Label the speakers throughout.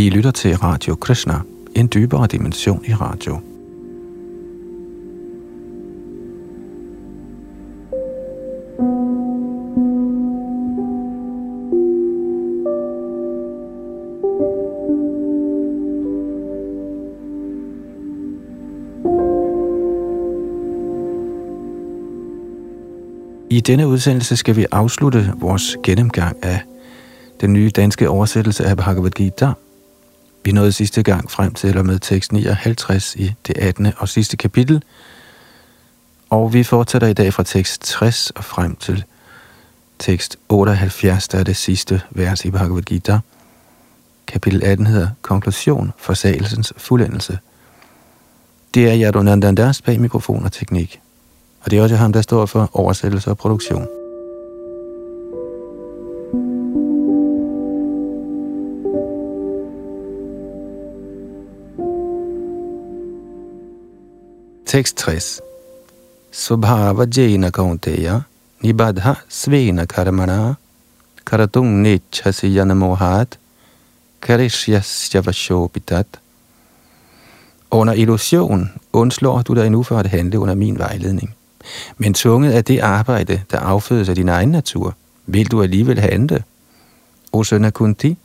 Speaker 1: I lytter til Radio Krishna, en dybere dimension i radio. I denne udsendelse skal vi afslutte vores gennemgang af den nye danske oversættelse af Bhagavad Gita. Vi nåede sidste gang frem til og med tekst 59 i det 18. og sidste kapitel, og vi fortsætter i dag fra tekst 60 og frem til tekst 78, der er det sidste vers i Bhagavad Gita. Kapitel 18 hedder Konklusion, forsagelsens fuldendelse. Det er Yadunandandas bag mikrofon og teknik. Og det er også ham, der står for oversættelse og produktion. Tekst 60. Subhava jena kaunteya nibadha svena karmana karatung nechasi janamohat karishyasya vashopitat under illusion undslår du dig nu for at handle under min vejledning. Men tvunget af det arbejde, der affødes af din egen natur, vil du alligevel handle. O søn af Kunti.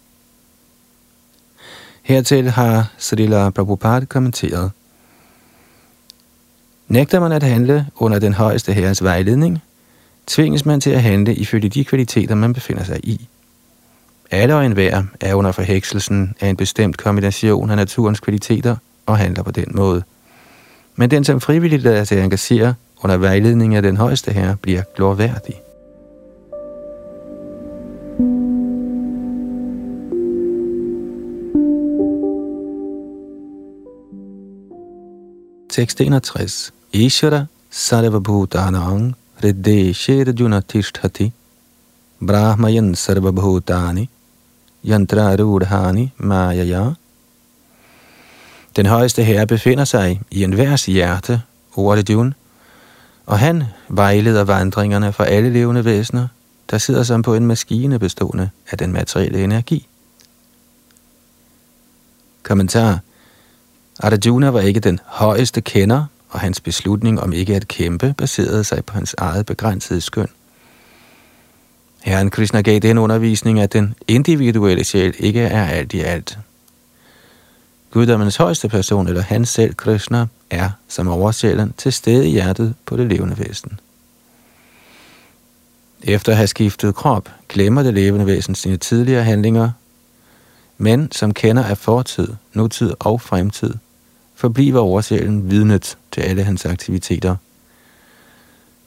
Speaker 1: Hertil har Srila Prabhupada kommenteret. Nægter man at handle under den højeste herres vejledning, tvinges man til at handle ifølge de kvaliteter, man befinder sig i. Alle og enhver er under forhekselsen af en bestemt kombination af naturens kvaliteter og handler på den måde. Men den, som frivilligt lader sig engagere, under vejledning af den højeste herre bliver glorværdig. Tekst 61. Ishara sarvabhutanang riddeshe rajuna tishthati brahmayan sarvabhutani yantra rudhani mayaya Den højeste herre befinder sig i enhvers hjerte, Urdjun, og han vejleder vandringerne for alle levende væsener, der sidder som på en maskine bestående af den materielle energi. Kommentar. Arjuna var ikke den højeste kender, og hans beslutning om ikke at kæmpe baserede sig på hans eget begrænsede skøn. Herren Krishna gav den undervisning, at den individuelle sjæl ikke er alt i alt. Guddommens højeste person, eller han selv, Krishna, er som oversjælen til stede i hjertet på det levende væsen. Efter at have skiftet krop, glemmer det levende væsen sine tidligere handlinger, men som kender af fortid, nutid og fremtid, forbliver oversjælen vidnet til alle hans aktiviteter.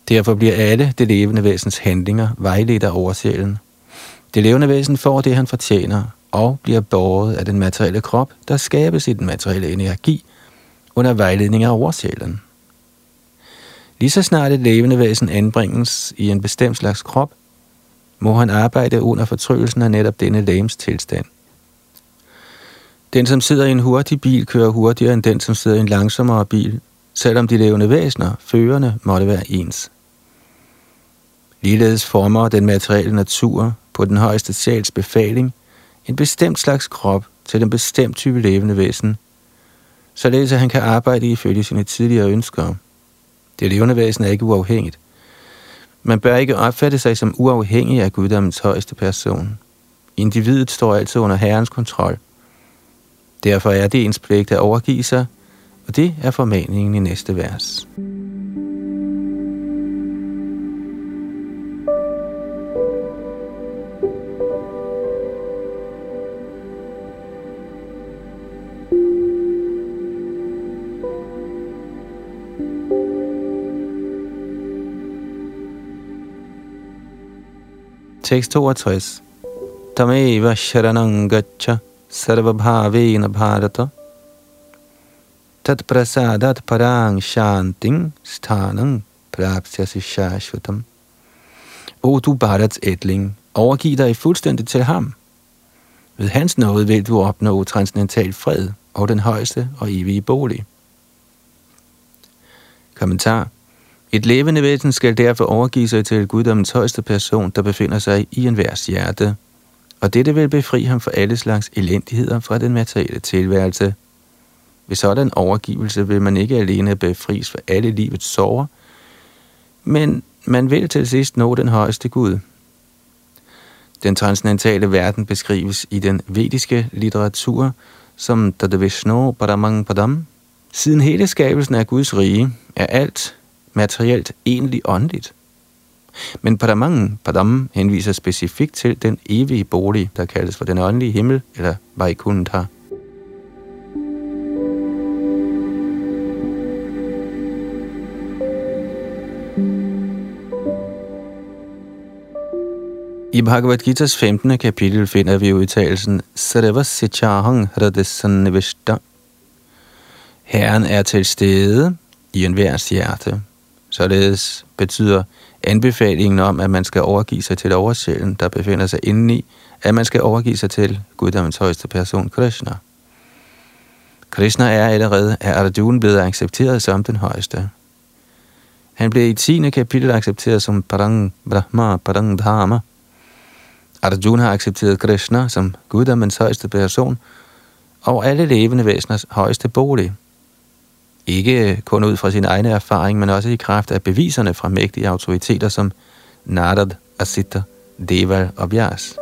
Speaker 1: Derfor bliver alle det levende væsens handlinger vejledt af oversjælen. Det levende væsen får det, han fortjener, og bliver båret af den materielle krop, der skabes i den materielle energi under vejledning af oversjælen. Lige så snart et levende væsen anbringes i en bestemt slags krop, må han arbejde under fortrydelsen af netop denne lægens tilstand. Den, som sidder i en hurtig bil, kører hurtigere end den, som sidder i en langsommere bil, selvom de levende væsener, førerne, måtte være ens. Ligeledes former den materielle natur på den højeste sjæls befaling en bestemt slags krop til den bestemt type levende væsen, således at han kan arbejde ifølge sine tidligere ønsker. Det levende væsen er ikke uafhængigt. Man bør ikke opfatte sig som uafhængig af guddommens højeste person. Individet står altid under herrens kontrol. Derfor er det ens pligt at overgive sig, og det er formaningen i næste vers. Tekst 62. Tameva Sharanangacha gacha sarvabhavena bharata tat prasadat parang shanting stanang prapsyasi shashvatam. O du Bharats ætling, overgiv dig fuldstændigt til ham. Ved hans nåde vil du opnå transcendental fred og den højeste og evige bolig. Kommentar et levende væsen skal derfor overgive sig til guddommens højeste person, der befinder sig i enhver hjerte og dette vil befri ham for alle slags elendigheder fra den materielle tilværelse. Ved sådan overgivelse vil man ikke alene befries for alle livets sorger, men man vil til sidst nå den højeste Gud. Den transcendentale verden beskrives i den vediske litteratur som Dadavishno Paramang Padam. Siden hele skabelsen af Guds rige er alt materielt egentlig åndeligt. Men Padamangen, Padam henviser specifikt til den evige bolig, der kaldes for den åndelige himmel, eller Vaikuntha. I Bhagavad Gita's 15. kapitel finder vi udtalelsen Sarva Sichahang Hradesannivishta. Herren er til stede i enhver hjerte. Således betyder anbefalingen om, at man skal overgive sig til oversjælen, der befinder sig indeni, at man skal overgive sig til guddommens højeste person, Krishna. Krishna er allerede af Arjuna blevet accepteret som den højeste. Han blev i 10. kapitel accepteret som Parang Brahma Parang Dharma, Arjuna har accepteret Krishna som guddommens højeste person og alle levende væseners højeste bolig. Ikke kun ud fra sin egen erfaring, men også i kraft af beviserne fra mægtige autoriteter som Narad, Asita, Deval og Vyas.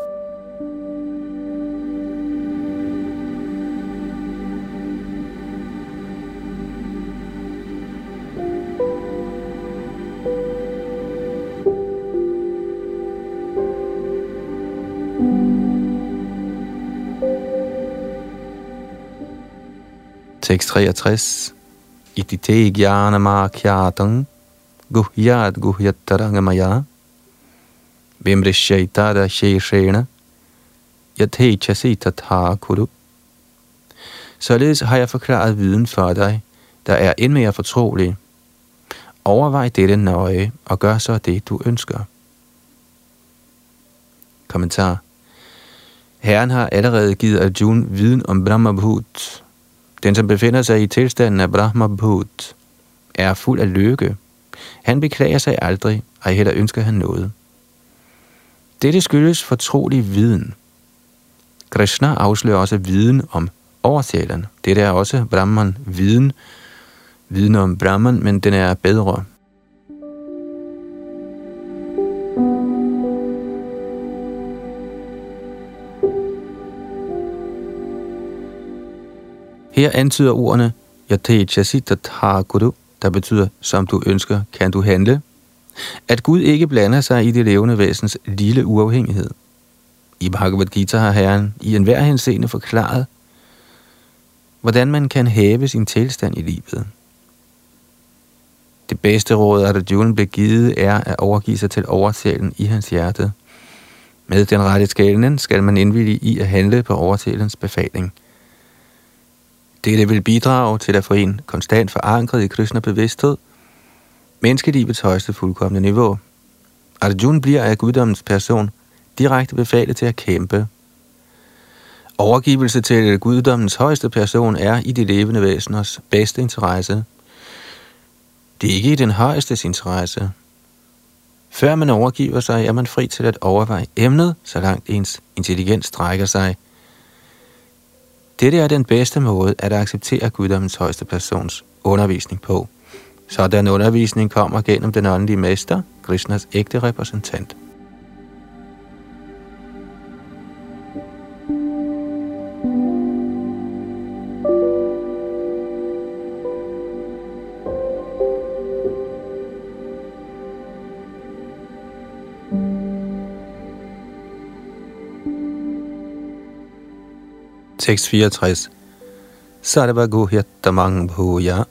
Speaker 1: 663 Itite jnana makyatang guhyat guhyattarangamaya vimrishyaitara sheshena yatechasi tatha kuru. Således har jeg forklaret viden for dig, der er end mere fortrolig. Overvej dette nøje og gør så det, du ønsker. Kommentar Herren har allerede givet Arjun viden om Brahmabhut, den, som befinder sig i tilstanden af Brahma Bhut, er fuld af lykke. Han beklager sig aldrig, og heller ønsker han noget. Dette skyldes fortrolig viden. Krishna afslører også viden om oversjælen. Dette er også Brahman viden, viden om Brahman, men den er bedre. Her antyder ordene Yate Chasitat Guru, der betyder, som du ønsker, kan du handle, at Gud ikke blander sig i det levende væsens lille uafhængighed. I Bhagavad Gita har Herren i enhver henseende forklaret, hvordan man kan hæve sin tilstand i livet. Det bedste råd, at Arjuna blev givet, er at overgive sig til overtalen i hans hjerte. Med den rette skalen skal man indvillige i at handle på overtalens befaling – dette vil bidrage til at få en konstant forankret i Krishna bevidsthed, menneskelivets højeste fuldkommende niveau. Arjuna bliver af guddommens person direkte befalet til at kæmpe. Overgivelse til guddommens højeste person er i de levende væseners bedste interesse. Det er ikke i den højeste interesse. Før man overgiver sig, er man fri til at overveje emnet, så langt ens intelligens strækker sig – dette er den bedste måde at acceptere guddommens højeste persons undervisning på. Sådan undervisning kommer gennem den åndelige mester, Krishnas ægte repræsentant. 64 Sarva guhyattamang bhuya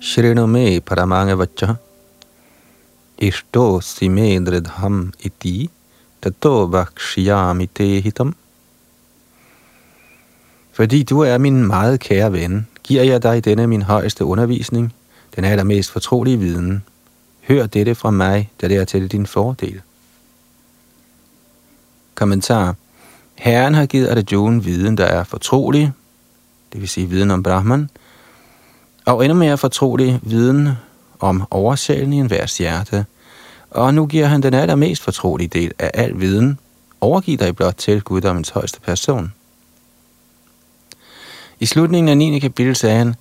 Speaker 1: Shrinome paramanga vacha Ishto simedridham iti. Tato vakshyami ite hitam. Fordi du er min meget kære ven, giver jeg dig denne min højeste undervisning, den allermest fortrolige viden. Hør dette fra mig, da det er til din fordel. Kommentar. Herren har givet Arjuna viden, der er fortrolig, det vil sige viden om Brahman, og endnu mere fortrolig viden om oversjælen i enhver hjerte. Og nu giver han den allermest fortrolige del af al viden, Overgiv dig blot til guddommens højeste person. I slutningen af 9. kapitel sagde han,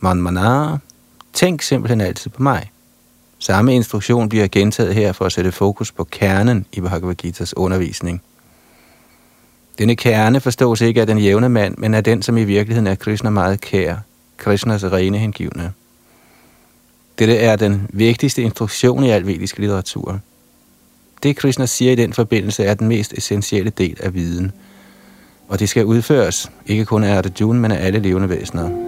Speaker 1: Man manar, tænk simpelthen altid på mig. Samme instruktion bliver gentaget her for at sætte fokus på kernen i Bhagavad Gita's undervisning. Denne kerne forstås ikke af den jævne mand, men af den, som i virkeligheden er Krishna meget kær, Krishnas rene hengivne. Dette er den vigtigste instruktion i al vedisk litteratur. Det Krishna siger i den forbindelse er den mest essentielle del af viden, og det skal udføres, ikke kun af Arjuna, men af alle levende væsener.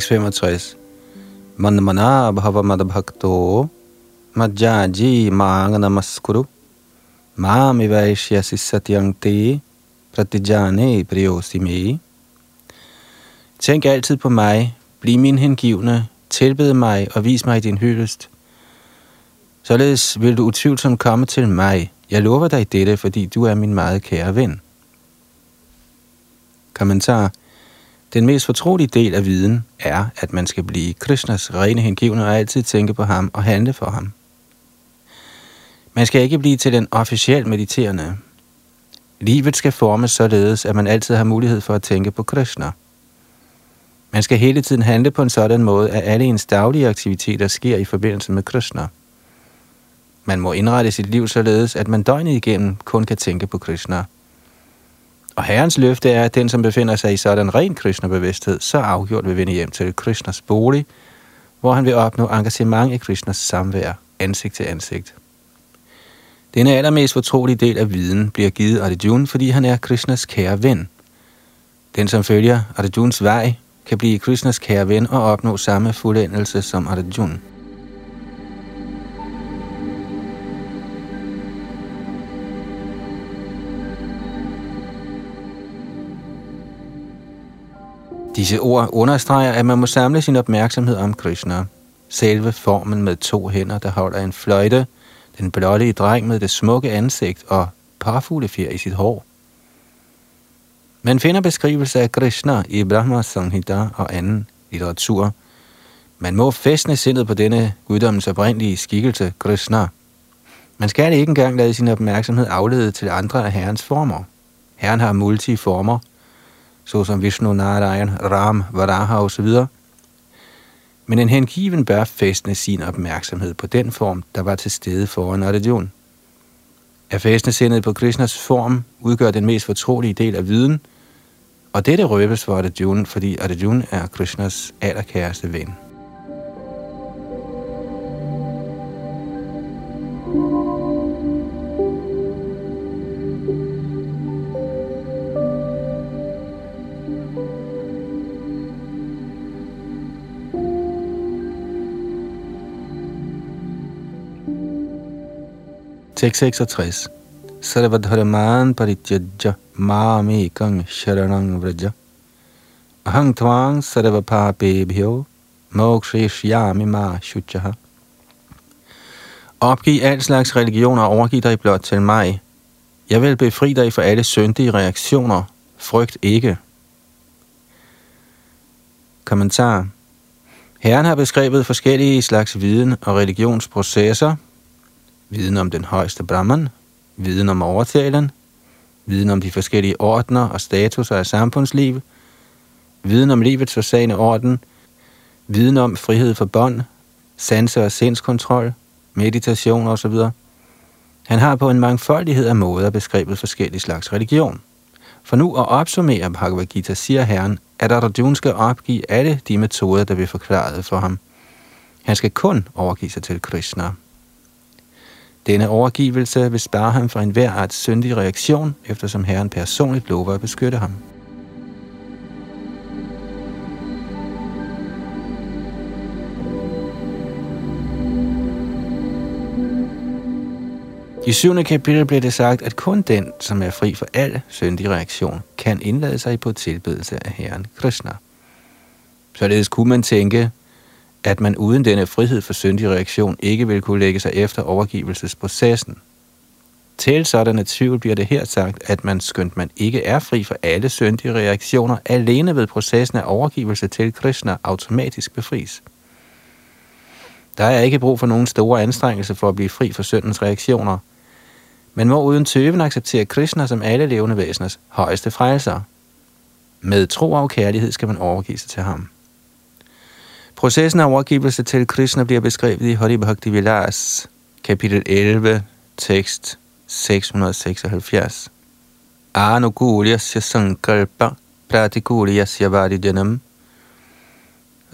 Speaker 1: 665. Manmana bhava madbhakto majjaji maanga namaskuru mami vaishyasi satyang pratijane priyosime. Tænk altid på mig, bliv min hengivne, tilbed mig og vis mig din hyldest. Således vil du utvivlsomt komme til mig. Jeg lover dig dette, fordi du er min meget kære ven. Kommentar den mest fortrolige del af viden er, at man skal blive Krishnas rene hengivne og altid tænke på ham og handle for ham. Man skal ikke blive til den officielt mediterende. Livet skal formes således, at man altid har mulighed for at tænke på Krishna. Man skal hele tiden handle på en sådan måde, at alle ens daglige aktiviteter sker i forbindelse med Krishna. Man må indrette sit liv således, at man døgnet igennem kun kan tænke på Krishna – og herrens løfte er, at den, som befinder sig i sådan ren Krishna-bevidsthed, så afgjort vil vende hjem til Krishnas bolig, hvor han vil opnå engagement i Krishnas samvær, ansigt til ansigt. Denne allermest fortrolige del af viden bliver givet Arjuna, fordi han er Krishnas kære ven. Den, som følger Arjuns vej, kan blive Krishnas kære ven og opnå samme fuldendelse som Arjuna. Disse ord understreger, at man må samle sin opmærksomhed om Krishna. Selve formen med to hænder, der holder en fløjte, den blålige dreng med det smukke ansigt og parfuglefjer i sit hår. Man finder beskrivelse af Krishna i Brahma Sanghita og anden litteratur. Man må fæstne sindet på denne guddommens oprindelige skikkelse, Krishna. Man skal ikke engang lade sin opmærksomhed aflede til andre af herrens former. Herren har multiformer, såsom Vishnu, Narayan, Ram, Varaha osv. Men en hengiven bør fæstne sin opmærksomhed på den form, der var til stede foran Arjuna. At fæstne sindet på Krishnas form udgør den mest fortrolige del af viden, og dette røbes for Arjuna, fordi Arjuna er Krishnas allerkæreste ven. 666. Sarvadharman parityaja mamekang sharanang vraja. Ahang tvang sarvapapebhyo mokshishyami ma shuchaha. Opgiv al slags religion og overgiv dig blot til mig. Jeg vil befri dig for alle syndige reaktioner. Frygt ikke. Kommentar. Herren har beskrevet forskellige slags viden og religionsprocesser, viden om den højeste Brahman, viden om overtalen, viden om de forskellige ordner og statuser af samfundsliv, viden om livets forsagende orden, viden om frihed for bånd, sanse- og sindskontrol, meditation osv. Han har på en mangfoldighed af måder beskrevet forskellige slags religion. For nu at opsummere Bhagavad Gita, siger Herren, at Arjuna skal opgive alle de metoder, der bliver forklaret for ham. Han skal kun overgive sig til Krishna. Denne overgivelse vil spare ham fra enhver art syndig reaktion, eftersom Herren personligt lover at beskytte ham. I syvende kapitel bliver det sagt, at kun den, som er fri for al syndig reaktion, kan indlade sig på tilbedelse af Herren Krishna. Således kunne man tænke, at man uden denne frihed for syndig reaktion ikke vil kunne lægge sig efter overgivelsesprocessen. Til sådanne tvivl bliver det her sagt, at man skønt man ikke er fri for alle syndige reaktioner, alene ved processen af overgivelse til Krishna automatisk befries. Der er ikke brug for nogen store anstrengelser for at blive fri for syndens reaktioner. Man må uden tøven acceptere Krishna som alle levende væseners højeste frelser. Med tro og kærlighed skal man overgive sig til ham. Processen af overgivelse til Krishna bliver beskrevet i Hari Bhakti Vilas, kapitel 11, tekst 676. Anukulyasya sankalpa pratikulyasya varijanam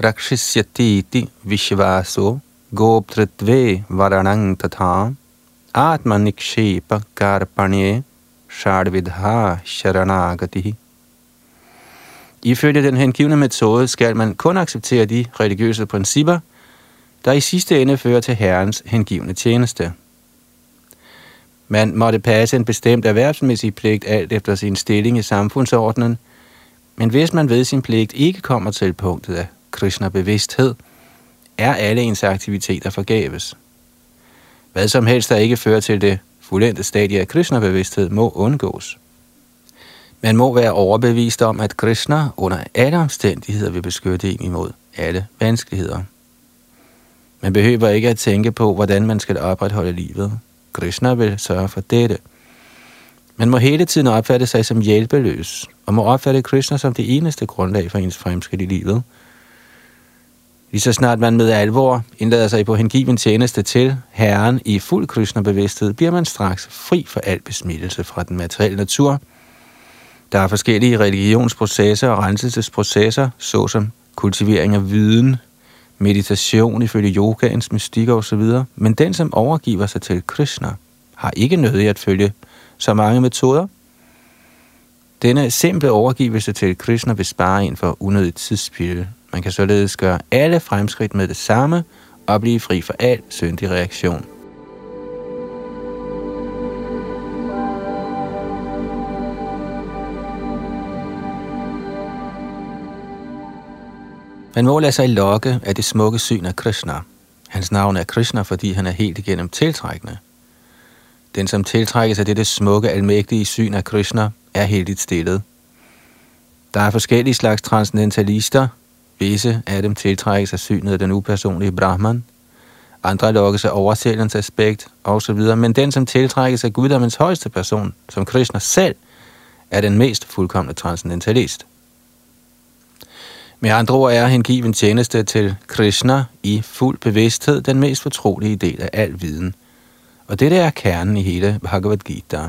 Speaker 1: rakshisyatiti vishvaso goptritve varanang tatha atmanikshepa karpanye shadvidha sharanagati. Ifølge den hengivne metode skal man kun acceptere de religiøse principper, der i sidste ende fører til Herrens hengivne tjeneste. Man måtte passe en bestemt erhvervsmæssig pligt alt efter sin stilling i samfundsordenen, men hvis man ved sin pligt ikke kommer til punktet af Krishna-bevidsthed, er alle ens aktiviteter forgæves. Hvad som helst, der ikke fører til det fuldendte stadie af Krishna-bevidsthed, må undgås. Man må være overbevist om, at Krishna under alle omstændigheder vil beskytte en imod alle vanskeligheder. Man behøver ikke at tænke på, hvordan man skal opretholde livet. Krishna vil sørge for dette. Man må hele tiden opfatte sig som hjælpeløs, og må opfatte Krishna som det eneste grundlag for ens fremskridt i livet. Lige så snart man med alvor indlader sig på hengiven tjeneste til Herren i fuld Krishna-bevidsthed, bliver man straks fri for al besmittelse fra den materielle natur. Der er forskellige religionsprocesser og renselsesprocesser, såsom kultivering af viden, meditation ifølge yogaens mystik osv., men den, som overgiver sig til Krishna, har ikke nødig at følge så mange metoder. Denne simple overgivelse til Krishna vil spare en for unødigt tidsspil. Man kan således gøre alle fremskridt med det samme og blive fri for al syndig reaktion. Man må lade sig lokke af det smukke syn af Krishna. Hans navn er Krishna, fordi han er helt igennem tiltrækkende. Den, som tiltrækkes af dette smukke, almægtige syn af Krishna, er helt stillet. Der er forskellige slags transcendentalister. Visse af dem tiltrækkes af synet af den upersonlige Brahman. Andre lokkes af oversælgerens aspekt osv. Men den, som tiltrækkes af guddommens højeste person, som Krishna selv, er den mest fuldkommende transcendentalist. Med andre ord er hengiven tjeneste til Krishna i fuld bevidsthed den mest fortrolige del af al viden. Og dette er kernen i hele Bhagavad Gita.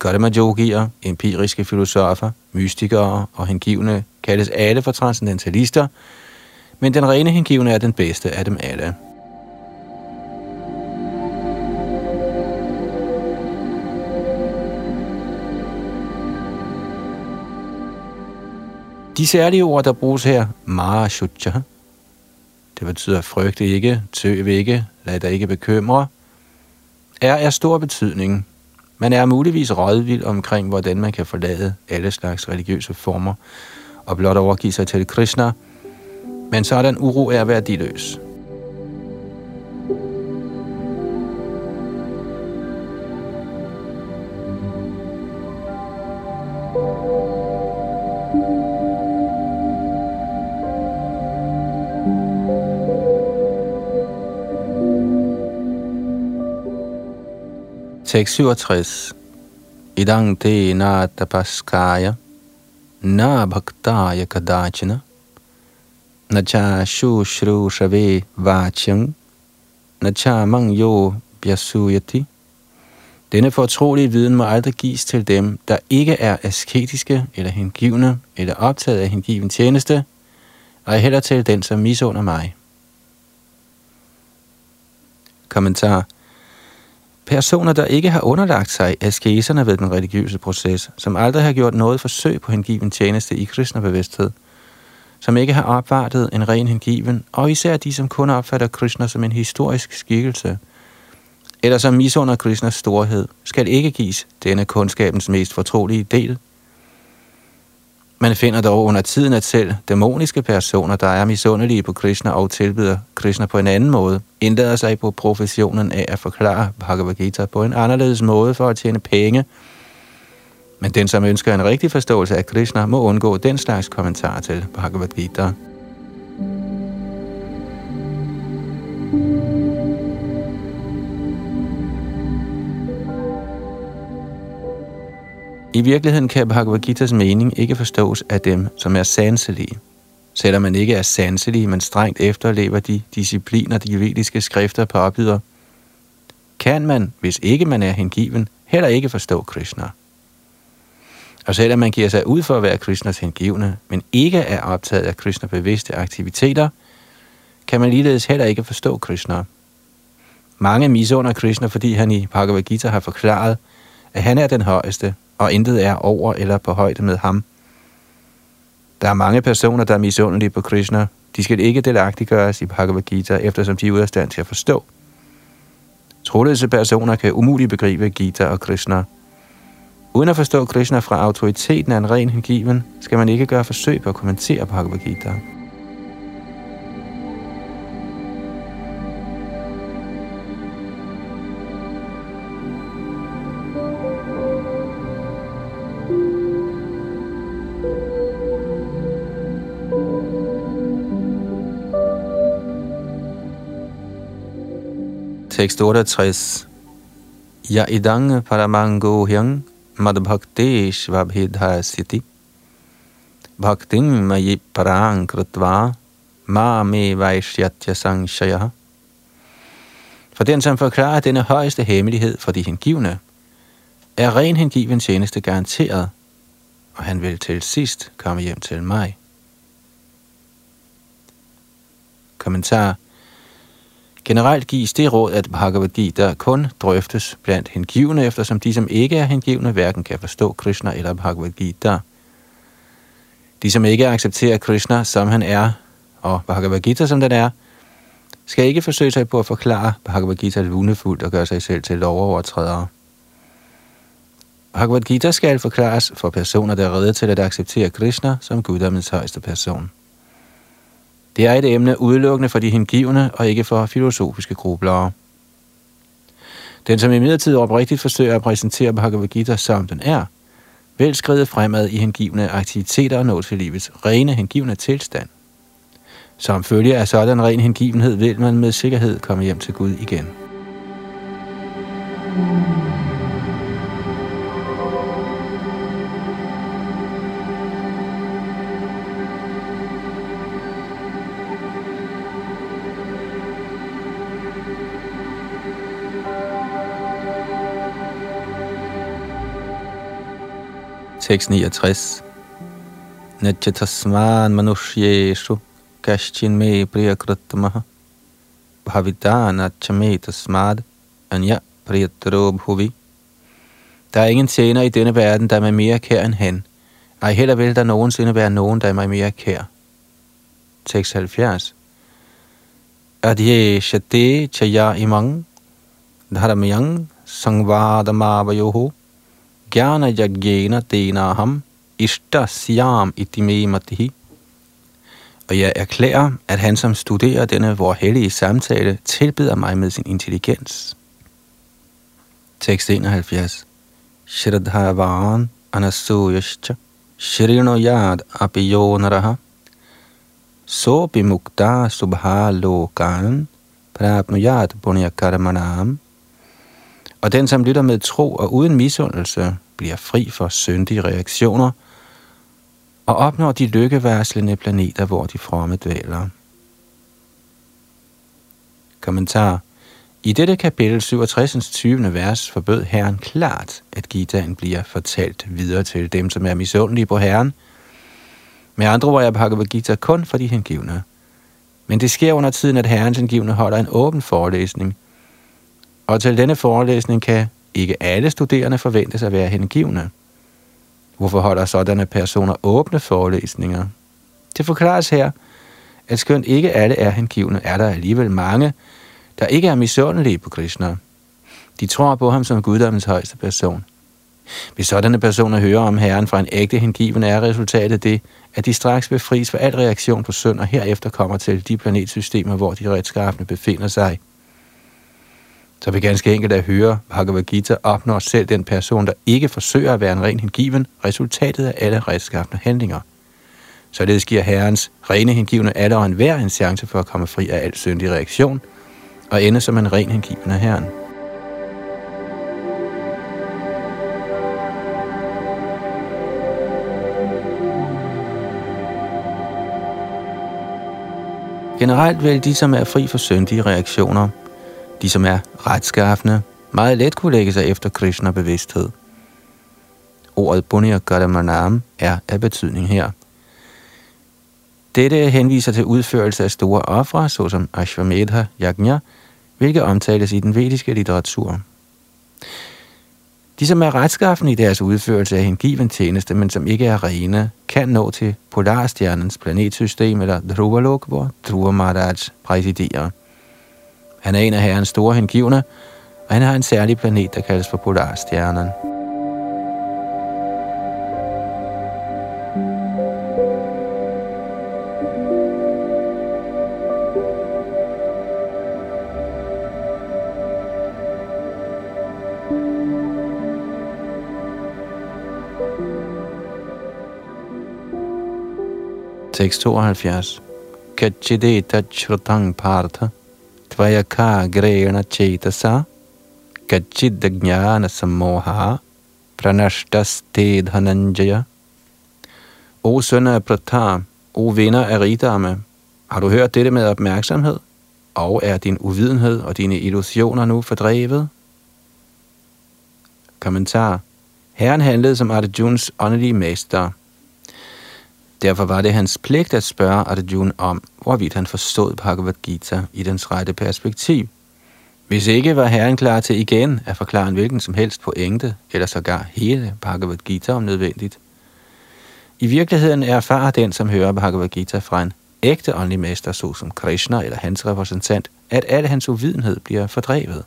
Speaker 1: Karma-yogier, empiriske filosofer, mystikere og hengivne kaldes alle for transcendentalister, men den rene hengivne er den bedste af dem alle. De særlige ord, der bruges her, Mara Shucha, det betyder frygt ikke, tøv ikke, lad dig ikke bekymre, er af stor betydning. Man er muligvis rådvild omkring, hvordan man kan forlade alle slags religiøse former og blot overgive sig til Krishna, men sådan uro er værdiløs. 667. Idang te na tapaskaya, na bhaktaya kadachina, na cha shu shru shave vachang, na cha mang yo bhyasuyati. Denne fortrolige viden må aldrig gives til dem, der ikke er asketiske eller hengivne eller optaget af hengiven tjeneste, og heller til den, som misunder mig. Kommentar Personer, der ikke har underlagt sig askeserne ved den religiøse proces, som aldrig har gjort noget forsøg på hengiven tjeneste i Krishna-bevidsthed, som ikke har opvartet en ren hengiven, og især de, som kun opfatter Krishna som en historisk skikkelse, eller som misunder Krishnas storhed, skal ikke gives denne kundskabens mest fortrolige del. Man finder dog under tiden, at selv dæmoniske personer, der er misundelige på Krishna og tilbyder Krishna på en anden måde, indlader sig på professionen af at forklare Bhagavad Gita på en anderledes måde for at tjene penge. Men den, som ønsker en rigtig forståelse af Krishna, må undgå den slags kommentar til Bhagavad Gita. I virkeligheden kan Bhagavad Gita's mening ikke forstås af dem, som er sanselige. Selvom man ikke er sanselig, men strengt efterlever de discipliner, de vediske skrifter påbyder, kan man, hvis ikke man er hengiven, heller ikke forstå Krishna. Og selvom man giver sig ud for at være Krishnas hengivne, men ikke er optaget af Krishna bevidste aktiviteter, kan man ligeledes heller ikke forstå Krishna. Mange misunder Krishna, fordi han i Bhagavad Gita har forklaret, at han er den højeste, og intet er over eller på højde med ham. Der er mange personer, der er misundelige på Krishna. De skal ikke delagtiggøres i Bhagavad Gita, eftersom de er ude af stand til at forstå. Troløse personer kan umuligt begribe Gita og Krishna. Uden at forstå Krishna fra autoriteten af en ren hengiven, skal man ikke gøre forsøg på at kommentere Bhagavad Gita. Tekst 68. Ja idang paramango hyang madbhakti svabhidhasiti Bhaktim mayi parang krutva ma me vaishyatya sangshaya. For den, som forklarer denne højeste hemmelighed for de hengivne, er ren hengiven tjeneste garanteret, og han vil til sidst komme hjem til mig. Kommentar Generelt gives det råd, at Bhagavad Gita kun drøftes blandt hengivne, eftersom de, som ikke er hengivne, hverken kan forstå Krishna eller Bhagavad Gita. De, som ikke accepterer Krishna, som han er, og Bhagavad Gita, som den er, skal ikke forsøge sig på at forklare Bhagavad Gita lunefuldt og gøre sig selv til lovovertrædere. Bhagavad Gita skal forklares for personer, der er redde til at acceptere Krishna som guddommens højeste person. Det er et emne udelukkende for de hengivne og ikke for filosofiske grublere. Den, som i midlertid oprigtigt forsøger at præsentere Bhagavad Gita som den er, vil skride fremad i hengivne aktiviteter og nå til livets rene hengivne tilstand. Som følge af sådan ren hengivenhed vil man med sikkerhed komme hjem til Gud igen. thank you 669. Natchatasman manushyeshu kashchin me priyakratamaha bhavitana chame tasmad anya priyatro bhuvi. Der er ingen tjener i denne verden, der er mig mere kær end han. Ej heller vil der nogensinde være nogen, der er mig mere kær. Tekst 70. Adye shate chaya imang dharamyang sangvadamavayoho Gyana Yagena Denaham Ishta Siam Itimematihi. Og jeg erklærer, at han som studerer denne vor hellige samtale, tilbeder mig med sin intelligens. Tekst 71. Shradhavan anasuyashcha Shrino yad apiyonaraha So bimukta subha lokan Prapnuyat punya karmanam og den, som lytter med tro og uden misundelse, bliver fri for syndige reaktioner og opnår de lykkeværslende planeter, hvor de fromme dvæler. Kommentar i dette kapitel 67. 20. vers forbød Herren klart, at Gitaen bliver fortalt videre til dem, som er misundelige på Herren. Med andre ord er Bhagavad Gita kun for de hengivne. Men det sker under tiden, at Herrens hengivne holder en åben forelæsning – og til denne forelæsning kan ikke alle studerende forventes at være hengivne. Hvorfor holder sådanne personer åbne forelæsninger? Det forklares her, at skønt ikke alle er hengivne, er der alligevel mange, der ikke er misundelige på Krishna. De tror på ham som guddommens højeste person. Hvis sådanne personer hører om Herren fra en ægte hengiven, er resultatet det, at de straks befries for al reaktion på synd, og herefter kommer til de planetsystemer, hvor de retskaffende befinder sig. Så vi ganske enkelt at høre Bhagavad Gita opnår selv den person, der ikke forsøger at være en ren hengiven, resultatet af alle retskaffende handlinger. Således giver Herrens rene hengivne alle og enhver en chance for at komme fri af al syndig reaktion, og ende som en ren hengiven af Herren. Generelt vil de, som er fri for syndige reaktioner, de som er retskaffende, meget let kunne lægge sig efter Krishna-bevidsthed. Ordet Bunya Gadamanam er af betydning her. Dette henviser til udførelse af store ofre, såsom Ashwamedha Yajna, hvilket omtales i den vediske litteratur. De, som er retskaffende i deres udførelse af hengiven tjeneste, men som ikke er rene, kan nå til Polarstjernens planetsystem eller Dhruvalok, hvor Dhruva Maharaj præsiderer. Han er en af herrens store hengivne, og han har en særlig planet, der kaldes for Polarstjernen. Tekst 72. Kachideta chrutang partha grena chetasa kachid jnana samoha pranashtaste dhananjaya. O søn af Pratar, o venner af rigdomme, har du hørt dette med opmærksomhed? Og er din uvidenhed og dine illusioner nu fordrevet? Kommentar. Herren handlede som Arjuns åndelige mester. Derfor var det hans pligt at spørge Arjuna om, hvorvidt han forstod Bhagavad Gita i dens rette perspektiv. Hvis ikke var herren klar til igen at forklare en hvilken som helst pointe, eller sågar hele Bhagavad Gita om nødvendigt. I virkeligheden erfarer den, som hører Bhagavad Gita fra en ægte åndelig mester, såsom Krishna eller hans repræsentant, at al hans uvidenhed bliver fordrevet.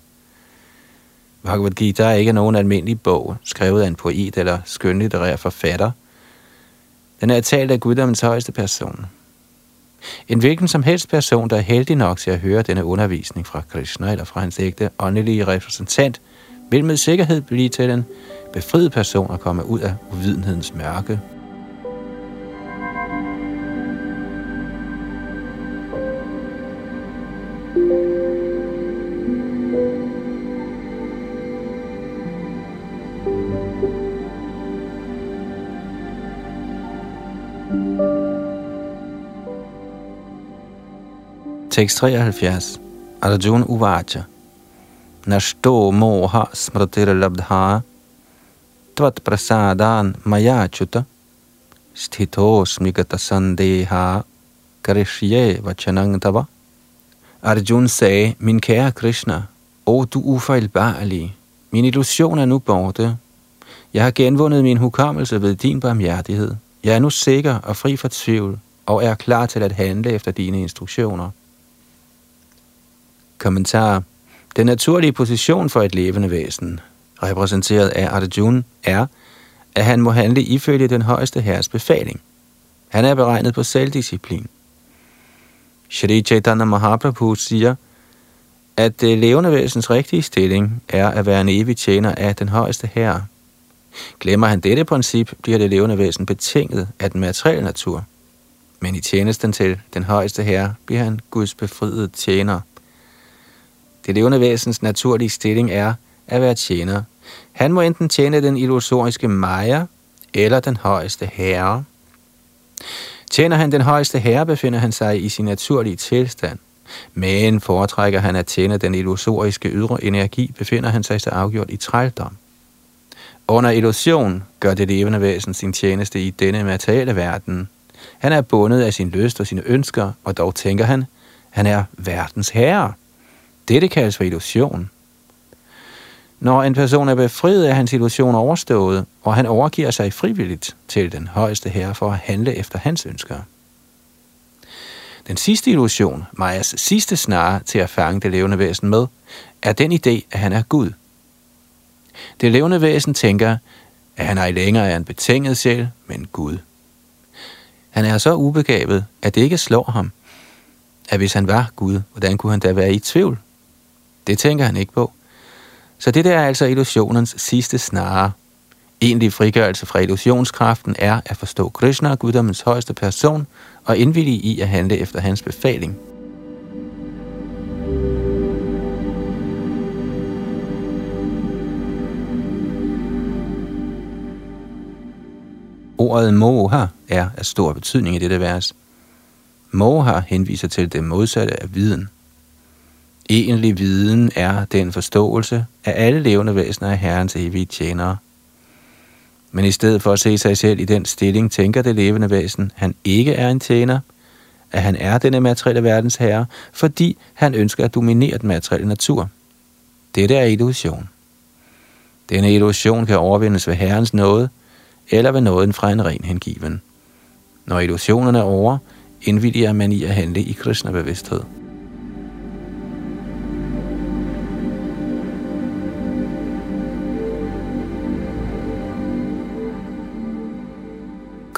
Speaker 1: Bhagavad Gita er ikke nogen almindelig bog, skrevet af en poet eller skønlitterær forfatter – den er talt af guddommens højeste person. En hvilken som helst person, der er heldig nok til at høre denne undervisning fra Krishna eller fra hans ægte åndelige repræsentant, vil med sikkerhed blive til en befriet person og komme ud af uvidenhedens mørke. Tekst 73. Arjuna Uvacha. Nashto moha smratir labdha tvat prasadan mayachuta sthito smigata sandeha karishye vachanang tava. Arjun sagde, min kære Krishna, o du ufejlbarlige, min illusion er nu borte. Jeg har genvundet min hukommelse ved din barmhjertighed. Jeg er nu sikker og fri for tvivl, og er klar til at handle efter dine instruktioner. Kommentar. Den naturlige position for et levende væsen, repræsenteret af Arjuna, er, at han må handle ifølge den højeste herres befaling. Han er beregnet på selvdisciplin. Shri Chaitanya Mahaprabhu siger, at det levende væsens rigtige stilling er at være en evig tjener af den højeste herre. Glemmer han dette princip, bliver det levende væsen betinget af den materielle natur. Men i tjenesten til den højeste herre bliver han Guds befriede tjener – det levende væsens naturlige stilling er at være tjener. Han må enten tjene den illusoriske Maya eller den højeste herre. Tjener han den højeste herre, befinder han sig i sin naturlige tilstand. Men foretrækker han at tjene den illusoriske ydre energi, befinder han sig så afgjort i trældom. Under illusion gør det levende væsen sin tjeneste i denne materielle verden. Han er bundet af sin lyst og sine ønsker, og dog tænker han, han er verdens herre. Dette kaldes for illusion. Når en person er befriet af hans illusion overstået, og han overgiver sig frivilligt til den højeste herre for at handle efter hans ønsker. Den sidste illusion, Majas sidste snare til at fange det levende væsen med, er den idé, at han er Gud. Det levende væsen tænker, at han ej længere er en betinget sjæl, men Gud. Han er så ubegavet, at det ikke slår ham, at hvis han var Gud, hvordan kunne han da være i tvivl? Det tænker han ikke på. Så det der er altså illusionens sidste snare. Egentlig frigørelse fra illusionskraften er at forstå Krishna, guddommens højeste person, og indvillige i at handle efter hans befaling. Ordet moha er af stor betydning i dette vers. Moha henviser til det modsatte af viden. Egentlig viden er den forståelse, at alle levende væsener er Herrens evige tjenere. Men i stedet for at se sig selv i den stilling, tænker det levende væsen, han ikke er en tjener, at han er denne materielle verdens herre, fordi han ønsker at dominere den materielle natur. Dette er illusion. Denne illusion kan overvindes ved Herrens nåde, eller ved nåden fra en ren hengiven. Når illusionerne er over, indvilliger man i at handle i kristne bevidsthed.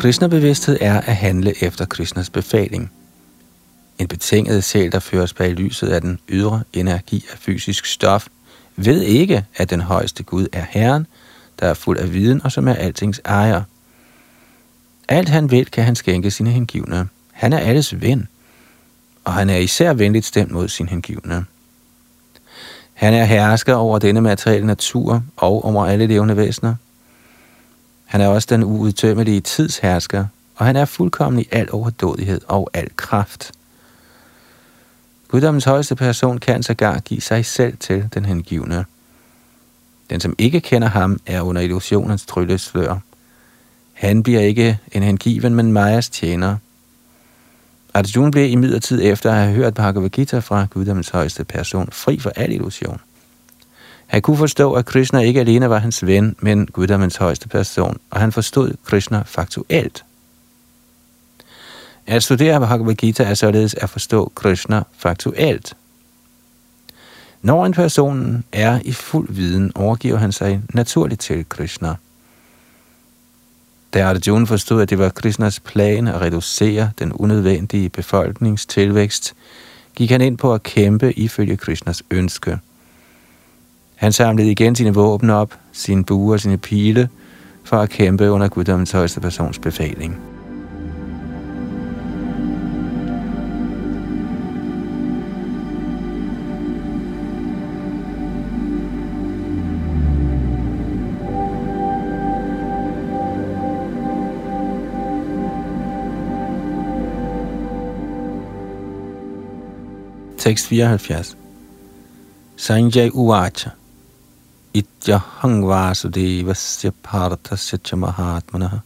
Speaker 1: Krishna-bevidsthed er at handle efter Krishnas befaling. En betinget sjæl, der føres bag lyset af den ydre energi af fysisk stof, ved ikke, at den højeste Gud er Herren, der er fuld af viden og som er altings ejer. Alt han vil, kan han skænke sine hengivne. Han er alles ven, og han er især venligt stemt mod sin hengivne. Han er hersker over denne materielle natur og over alle levende væsener. Han er også den uudtømmelige tidshersker, og han er fuldkommen i al overdådighed og al kraft. Guddommens højeste person kan sågar give sig selv til den hengivne. Den, som ikke kender ham, er under illusionens trylleslør. Han bliver ikke en hengiven, men Majas tjener. Arjuna blev imidlertid efter at have hørt Bhagavad Gita fra Guddommens højeste person fri for al illusion. Han kunne forstå, at Krishna ikke alene var hans ven, men Guddommens højeste person, og han forstod Krishna faktuelt. At studere Bhagavad Gita er således at forstå Krishna faktuelt. Når en person er i fuld viden, overgiver han sig naturligt til Krishna. Da Arjuna forstod, at det var Krishnas plan at reducere den unødvendige befolkningstilvækst, gik han ind på at kæmpe ifølge Krishnas ønske. Han samlede igen sine våben op, sine buer og sine pile, for at kæmpe under guddommens højeste persons befaling. Tekst 74. Sanjay Uvacha Ityahang Vasudevasya Parthasya cha Mahatmanah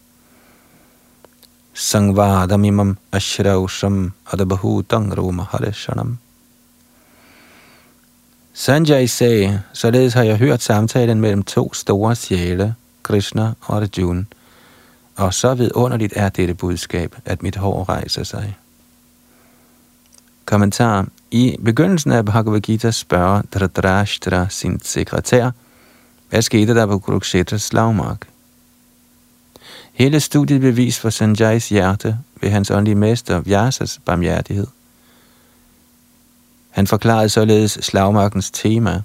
Speaker 1: Sangvadamimam Ashrausham Adabhutang Romahareshanam Sanjay sagde, således har jeg hørt samtalen mellem to store sjæle, Krishna og Arjuna, og så vidunderligt er dette budskab, at mit hår rejser sig. Kommentar. I begyndelsen af Bhagavad Gita spørger Dhritarashtra sin sekretær, hvad skete der på Kurukshetras slagmark? Hele studiet bevis for Sanjay's hjerte ved hans åndelige mester Vyasas barmhjertighed. Han forklarede således slagmarkens tema.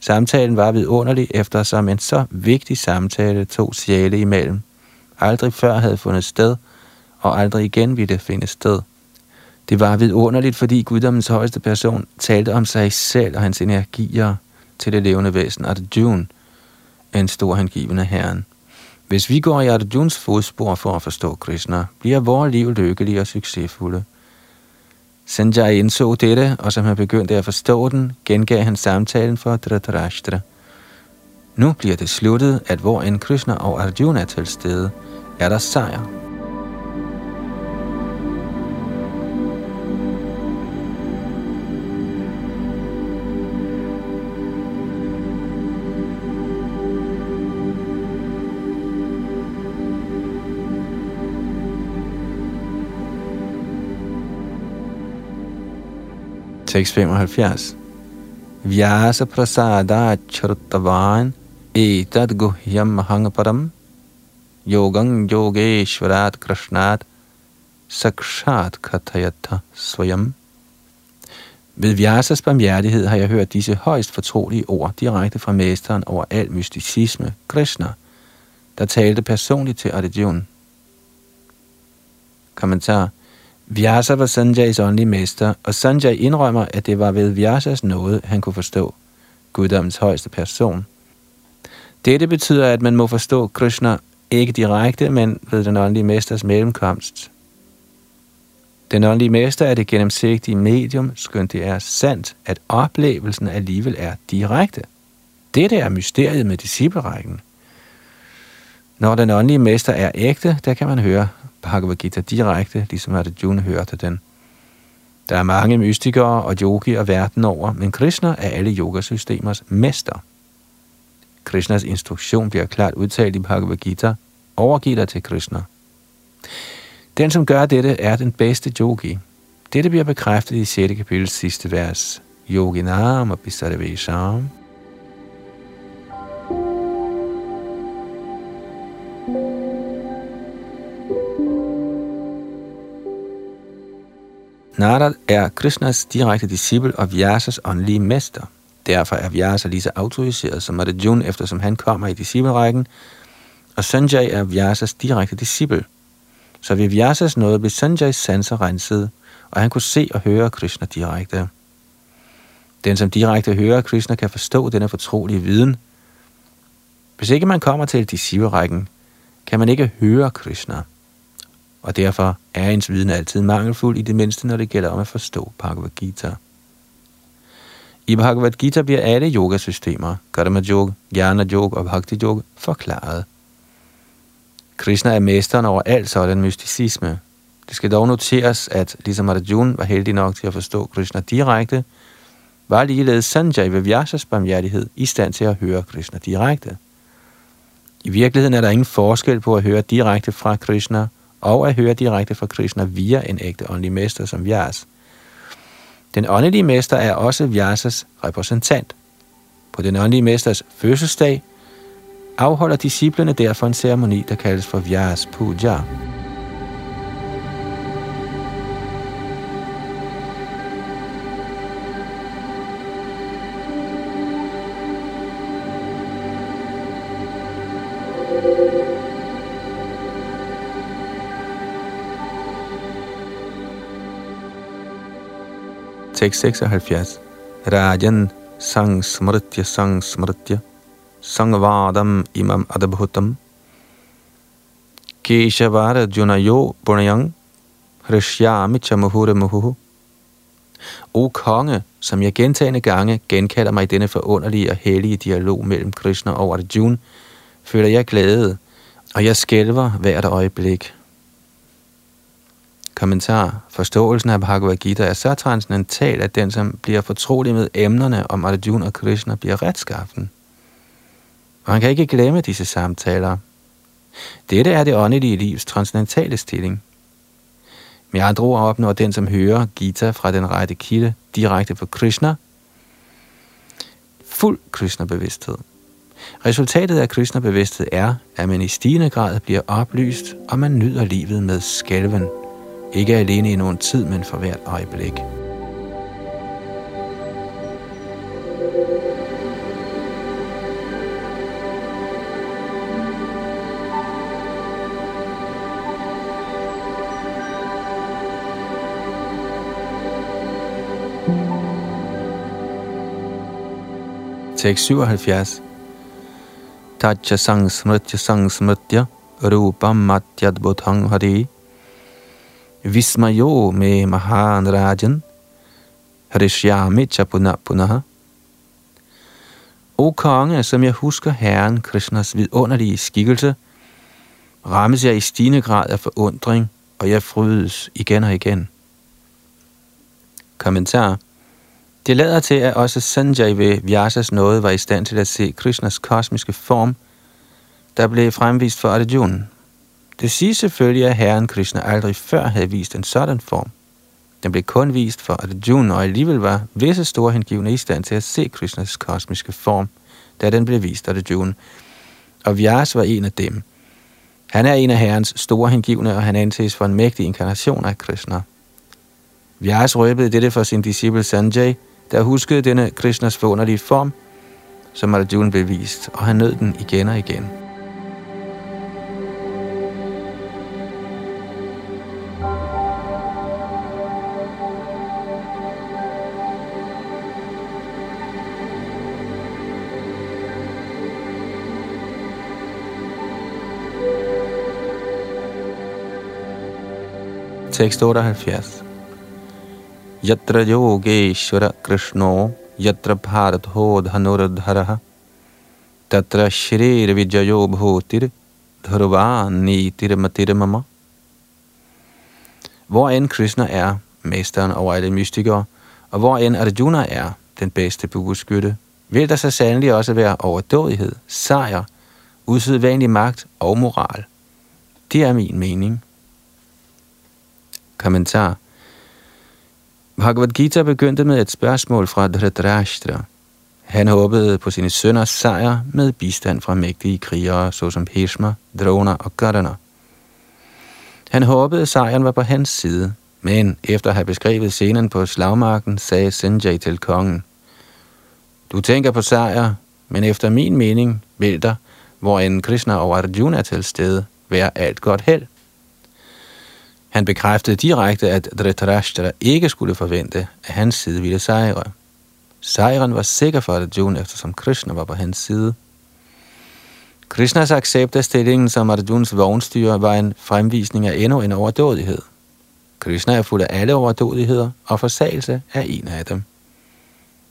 Speaker 1: Samtalen var vidunderlig, eftersom en så vigtig samtale tog sjæle imellem. Aldrig før havde fundet sted, og aldrig igen ville finde sted. Det var vidunderligt, fordi guddommens højeste person talte om sig selv og hans energier til det levende væsen Arjuna, en stor hengivende herren. Hvis vi går i Arjuns fodspor for at forstå Krishna, bliver vores liv lykkelige og succesfulde. Sanjay indså dette, og som han begyndte at forstå den, gengav han samtalen for Dhritarashtra. Nu bliver det sluttet, at hvor en Krishna og Arjuna er til stede, er der sejr. Tekst 75. Vyasa prasada chartavan Etad guhyam hangaparam yogang yogeshvarat krishnat sakshat kathayata svayam. Ved Vyasas barmhjertighed har jeg hørt disse højst fortrolige ord direkte fra mesteren over al mysticisme, Krishna, der talte personligt til Arjuna. Kommentar. Vyasa var Sanjays åndelige mester, og Sanjay indrømmer, at det var ved Vyasas nåde, han kunne forstå guddommens højeste person. Dette betyder, at man må forstå Krishna ikke direkte, men ved den åndelige mesters mellemkomst. Den åndelige mester er det gennemsigtige medium, skønt det er sandt, at oplevelsen alligevel er direkte. Dette er mysteriet med disciplerækken. Når den åndelige mester er ægte, der kan man høre Bhagavad Gita direkte, ligesom at June hørte den. Der er mange mystikere og yogier verden over, men Krishna er alle yogasystemers mester. Krishnas instruktion bliver klart udtalt i Bhagavad Gita. Overgiv dig til Krishna. Den, som gør dette, er den bedste yogi. Dette bliver bekræftet i 6. kapitel sidste vers. Yoginam og Bisarvesham. Narad er Krishnas direkte disciple og Vyasas åndelige mester. Derfor er Vyasa lige så autoriseret som Arjuna, eftersom han kommer i disciplerækken, og Sanjay er Vyasas direkte disciple. Så ved Vyasas nåde blev Sanjays sanser renset, og han kunne se og høre Krishna direkte. Den, som direkte hører Krishna, kan forstå denne fortrolige viden. Hvis ikke man kommer til disciplerækken, kan man ikke høre Krishna og derfor er ens viden altid mangelfuld i det mindste, når det gælder om at forstå Bhagavad Gita. I Bhagavad Gita bliver alle yogasystemer, Karma Yoga, Jnana Yoga og Bhakti Yoga, forklaret. Krishna er mesteren over alt sådan mysticisme. Det skal dog noteres, at ligesom Arjuna var heldig nok til at forstå Krishna direkte, var ligeledes Sanjay ved Vyasas barmhjertighed i stand til at høre Krishna direkte. I virkeligheden er der ingen forskel på at høre direkte fra Krishna og at høre direkte fra Krishna via en ægte åndelig mester som Vyas. Den åndelige mester er også Vyasas repræsentant. På den åndelige mesters fødselsdag afholder disciplene derfor en ceremoni, der kaldes for Vyas Puja. Tekst 76. Rajan sang smritya sang smritya sangvadam imam adabhutam Keshavara junayo punayang hrishyami chamuhure muhuhu O konge, som jeg gentagende gange genkalder mig i denne forunderlige og hellige dialog mellem Krishna og Arjuna, føler jeg glæde, og jeg skælver hvert øjeblik. Kommentar. Forståelsen af Bhagavad Gita er så transcendental, at den, som bliver fortrolig med emnerne om Arjuna og Krishna, bliver retskaffen. Og han kan ikke glemme disse samtaler. Dette er det åndelige livs transcendentale stilling. Med andre ord opnår den, som hører Gita fra den rette kilde direkte på Krishna, fuld Krishna-bevidsthed. Resultatet af Krishna-bevidsthed er, at man i stigende grad bliver oplyst, og man nyder livet med skælven. Ikke alene i nogen tid, men for hvert øjeblik. Tekst 77. Tacha sang smritya sang smritya rupam matyadbhuthang hari Vismayo me Mahan Rajan Harishyami Chapunapunaha. O konge, som jeg husker Herren Krishnas vidunderlige skikkelse, rammes jeg i stigende grad af forundring, og jeg frydes igen og igen. Kommentar Det lader til, at også Sanjay ved Vyasas nåde var i stand til at se Krishnas kosmiske form, der blev fremvist for Arjuna. Det siges selvfølgelig, at Herren Krishna aldrig før havde vist en sådan form. Den blev kun vist for Arjuna, og alligevel var visse store hengivne i stand til at se Krishnas kosmiske form, da den blev vist af Arjuna. Og Vyas var en af dem. Han er en af herrens store hengivne, og han anses for en mægtig inkarnation af Krishna. Vyas røbede dette for sin disciple Sanjay, der huskede denne Krishnas forunderlige form, som Arjuna blev vist, og han nød den igen og igen. Tekst 78. Yatra yogeshwara krishno yatra bharatho dhanurdharaha tatra shrir vijayo bhutir dharvani mama. Hvor end Krishna er, mesteren over alle mystikere, og hvor end Arjuna er, den bedste bueskytte, vil der så sandelig også være overdådighed, sejr, usædvanlig magt og moral. Det er min mening. Kommentar Bhagavad Gita begyndte med et spørgsmål fra Dhritarashtra. Han håbede på sine sønners sejr med bistand fra mægtige krigere, såsom Bhishma, Drona og Gardner. Han håbede, at sejren var på hans side, men efter at have beskrevet scenen på slagmarken, sagde Sanjay til kongen, Du tænker på sejr, men efter min mening vil der, hvor en Krishna og Arjuna er til stede, være alt godt held. Han bekræftede direkte, at Dhritarashtra ikke skulle forvente, at hans side ville sejre. Sejren var sikker for Arjuna, eftersom Krishna var på hans side. Krishnas accept af stillingen som Arjuns vognstyre var en fremvisning af endnu en overdådighed. Krishna er fuld af alle overdådigheder, og forsagelse er en af dem.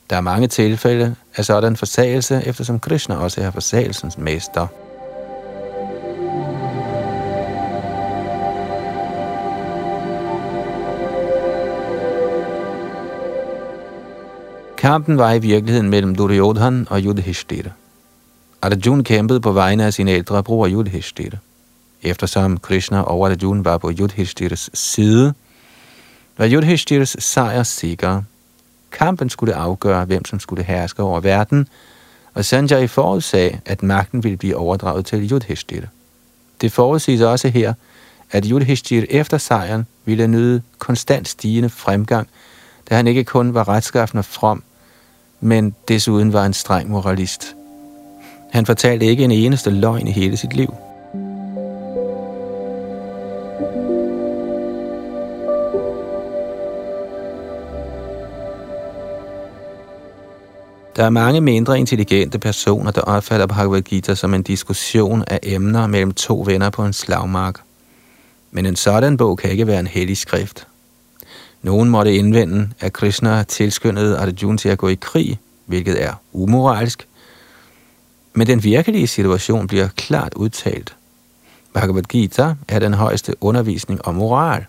Speaker 1: Der er mange tilfælde af sådan forsagelse, eftersom Krishna også er forsagelsens mester. Kampen var i virkeligheden mellem Duryodhan og Yudhishthira. Arjun kæmpede på vegne af sin ældre bror Yudhishthira. Eftersom Krishna og Arjuna var på Yudhishtiras side, var Yudhishtiras sejr sikker. Kampen skulle afgøre, hvem som skulle herske over verden, og Sanjay forudsag, at magten ville blive overdraget til Yudhishthira. Det forudsiges også her, at Yudhishthir efter sejren ville nyde konstant stigende fremgang, da han ikke kun var retskaffen og from, men desuden var en streng moralist. Han fortalte ikke en eneste løgn i hele sit liv. Der er mange mindre intelligente personer, der opfatter Bhagavad Gita som en diskussion af emner mellem to venner på en slagmark. Men en sådan bog kan ikke være en hellig skrift. Nogen måtte indvende, at Krishna tilskyndede Arjuna til at gå i krig, hvilket er umoralsk. Men den virkelige situation bliver klart udtalt. Bhagavad Gita er den højeste undervisning om moral.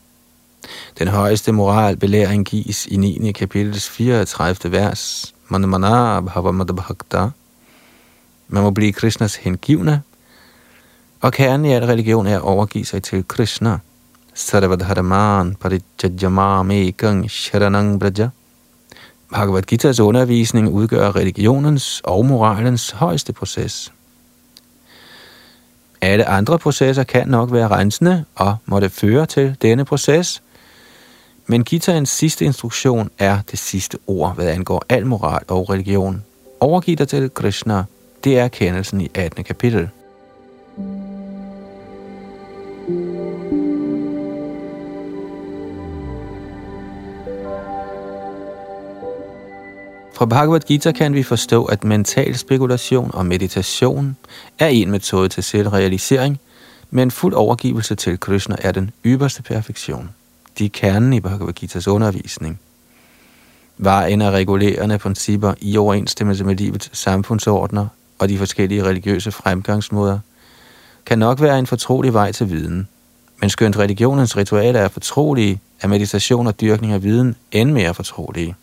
Speaker 1: Den højeste moralbelæring gives i 9. kapitels 34. vers. Manamana bhakta. Man må blive Krishnas hengivne, og kernen i al religion er at overgive sig til Krishna – sarvadharman parijajamamekang sharanang braja. Bhagavad Gita's undervisning udgør religionens og moralens højeste proces. Alle andre processer kan nok være rensende og måtte føre til denne proces, men Gitaens sidste instruktion er det sidste ord, hvad angår al moral og religion. Overgiv dig til Krishna, det er kendelsen i 18. kapitel. Fra Bhagavad Gita kan vi forstå, at mental spekulation og meditation er en metode til selvrealisering, men fuld overgivelse til Krishna er den ypperste perfektion. De er kernen i Bhagavad Gitas undervisning. Vejen af regulerende principper i overensstemmelse med livets samfundsordner og de forskellige religiøse fremgangsmåder kan nok være en fortrolig vej til viden. Men skønt religionens ritualer er fortrolige, er meditation og dyrkning af viden end mere fortrolige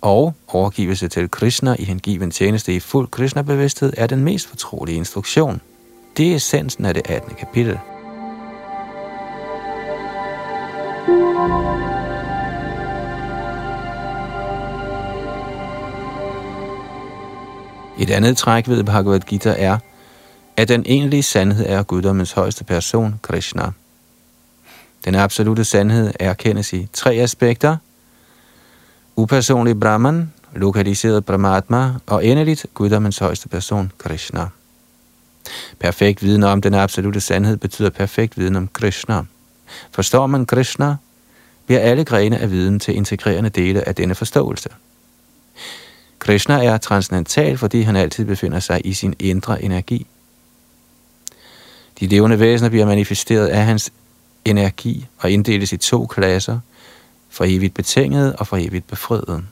Speaker 1: og overgivelse til Krishna i hengiven tjeneste i fuld Krishna-bevidsthed er den mest fortrolige instruktion. Det er essensen af det 18. kapitel. Et andet træk ved Bhagavad Gita er, at den egentlige sandhed er guddommens højeste person, Krishna. Den absolute sandhed erkendes i tre aspekter. Upersonlig Brahman, lokaliseret Brahmatma og endeligt guddommens højeste person, Krishna. Perfekt viden om den absolute sandhed betyder perfekt viden om Krishna. Forstår man Krishna, bliver alle grene af viden til integrerende dele af denne forståelse. Krishna er transcendental, fordi han altid befinder sig i sin indre energi. De levende væsener bliver manifesteret af hans energi og inddeles i to klasser, for evigt betinget og for evigt befriet.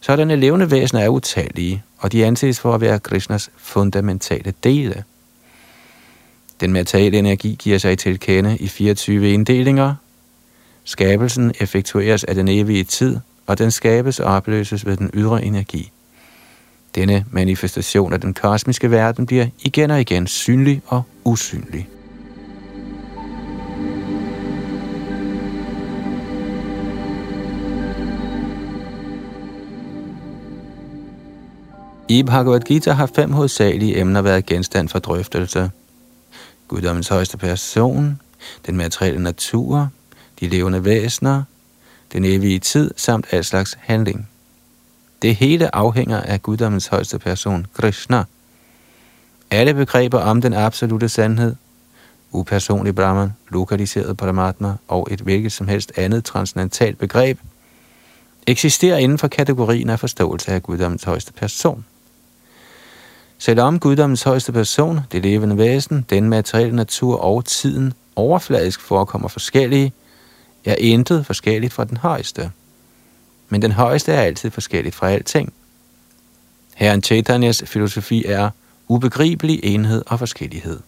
Speaker 1: Sådanne levende væsener er utallige, og de anses for at være Krishnas fundamentale dele. Den materielle energi giver sig til kende i 24 inddelinger. Skabelsen effektueres af den evige tid, og den skabes og opløses ved den ydre energi. Denne manifestation af den kosmiske verden bliver igen og igen synlig og usynlig. I Bhagavad Gita har fem hovedsagelige emner været genstand for drøftelse. Guddommens højeste person, den materielle natur, de levende væsener, den evige tid samt al slags handling. Det hele afhænger af guddommens højeste person, Krishna. Alle begreber om den absolute sandhed, upersonlig Brahman, lokaliseret Paramatma og et hvilket som helst andet transcendentalt begreb, eksisterer inden for kategorien af forståelse af guddommens højeste person. Selvom guddommens højeste person, det levende væsen, den materielle natur og tiden overfladisk forekommer forskellige, er intet forskelligt fra den højeste. Men den højeste er altid forskelligt fra alting. Herren Chaitanyas filosofi er ubegribelig enhed og forskellighed.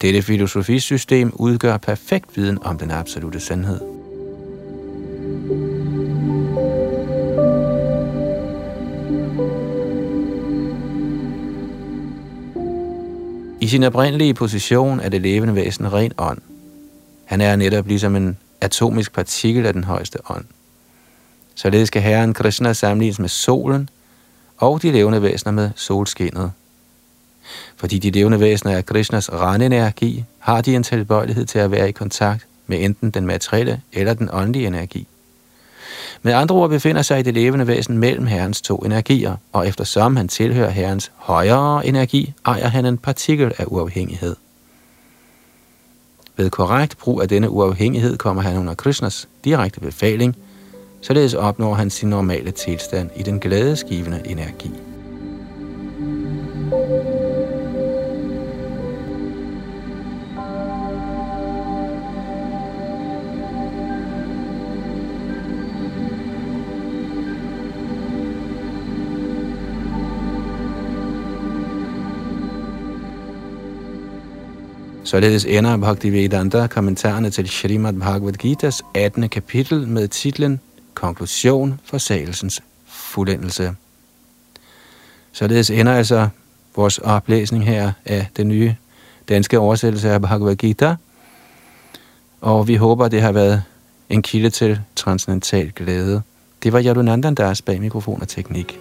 Speaker 1: Dette filosofisystem udgør perfekt viden om den absolute sandhed. I sin oprindelige position er det levende væsen ren ånd. Han er netop ligesom en atomisk partikel af den højeste ånd. Således skal Herren Krishna sammenlignes med solen og de levende væsener med solskinnet. Fordi de levende væsener er Krishnas rene energi, har de en tilbøjelighed til at være i kontakt med enten den materielle eller den åndelige energi. Med andre ord befinder sig det levende væsen mellem herrens to energier, og eftersom han tilhører herrens højere energi, ejer han en partikel af uafhængighed. Ved korrekt brug af denne uafhængighed kommer han under Krishnas direkte befaling, således opnår han sin normale tilstand i den glædesgivende energi. Således ender Bhaktivedanta kommentarerne til Srimad Bhagavad Gita's 18. kapitel med titlen Konklusion for sagelsens fuldendelse. Således ender altså vores oplæsning her af den nye danske oversættelse af Bhagavad Gita. Og vi håber, det har været en kilde til transcendental glæde. Det var Yadunandan, der er bag mikrofon og teknik.